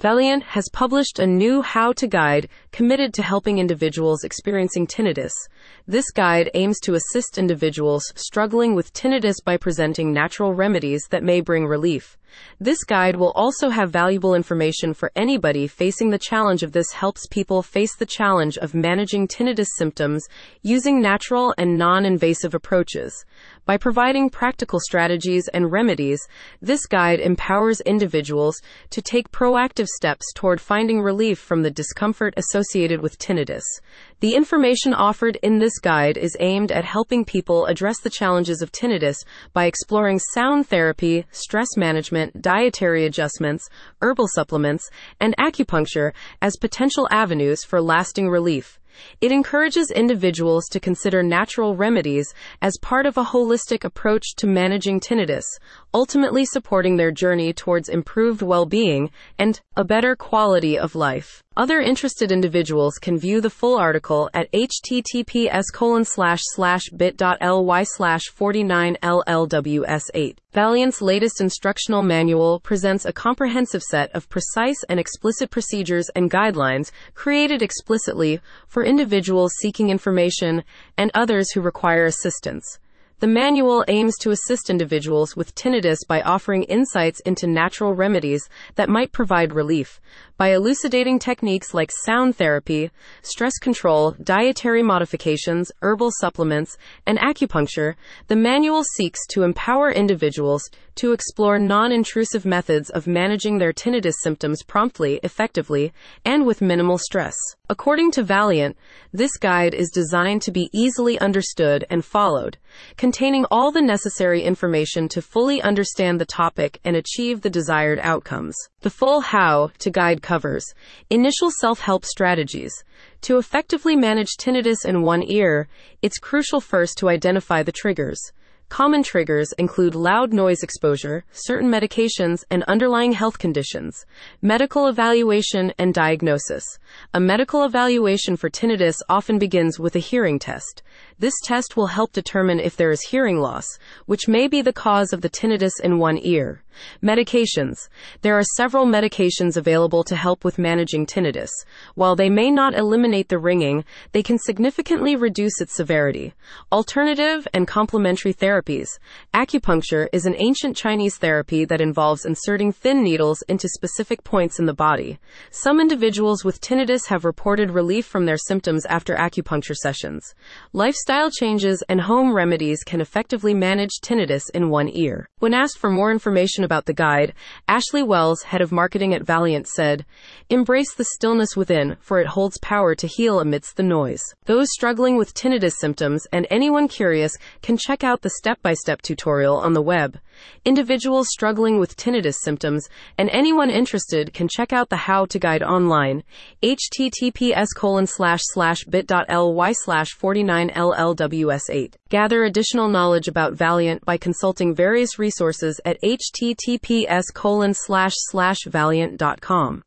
Valleant has published a new how to guide committed to helping individuals experiencing tinnitus. This guide aims to assist individuals struggling with tinnitus by presenting natural remedies that may bring relief. This guide will also have valuable information for anybody facing the challenge of this helps people face the challenge of managing tinnitus symptoms using natural and non-invasive approaches. By providing practical strategies and remedies, this guide empowers individuals to take proactive steps toward finding relief from the discomfort associated with tinnitus. The information offered in this guide is aimed at helping people address the challenges of tinnitus by exploring sound therapy, stress management, dietary adjustments, herbal supplements, and acupuncture as potential avenues for lasting relief. It encourages individuals to consider natural remedies as part of a holistic approach to managing tinnitus, ultimately supporting their journey towards improved well-being and a better quality of life. Other interested individuals can view the full article at https bit.ly slash 49llws8. Valleant's latest instructional manual presents a comprehensive set of precise and explicit procedures and guidelines created explicitly for individuals seeking information and others who require assistance. The manual aims to assist individuals with tinnitus by offering insights into natural remedies that might provide relief, by elucidating techniques like sound therapy, stress control, dietary modifications, herbal supplements, and acupuncture. The manual seeks to empower individuals to explore non-intrusive methods of managing their tinnitus symptoms promptly, effectively, and with minimal stress. According to Valleant, this guide is designed to be easily understood and followed, containing all the necessary information to fully understand the topic and achieve the desired outcomes. The full how to guide covers initial self-help strategies. To effectively manage tinnitus in one ear, it's crucial first to identify the triggers. Common triggers include loud noise exposure, certain medications, and underlying health conditions. Medical evaluation and diagnosis. A medical evaluation for tinnitus often begins with a hearing test. This test will help determine if there is hearing loss, which may be the cause of the tinnitus in one ear. Medications. There are several medications available to help with managing tinnitus. While they may not eliminate the ringing, they can significantly reduce its severity. Alternative and complementary therapies. Acupuncture is an ancient Chinese therapy that involves inserting thin needles into specific points in the body. Some individuals with tinnitus have reported relief from their symptoms after acupuncture sessions. Lifestyle changes and home remedies can effectively manage tinnitus in one ear. When asked for more information about the guide, Ashley Wells, head of marketing at Valleant, said, Embrace the stillness within, for it holds power to heal amidst the noise. Those struggling with tinnitus symptoms and anyone curious can check out the step by step tutorial on the web. Individuals struggling with tinnitus symptoms and anyone interested can check out the how to guide online. https colon slash slash bit.ly slash 49llws8. Gather additional knowledge about Valleant by consulting various resources at https colon slash slash valleant.com.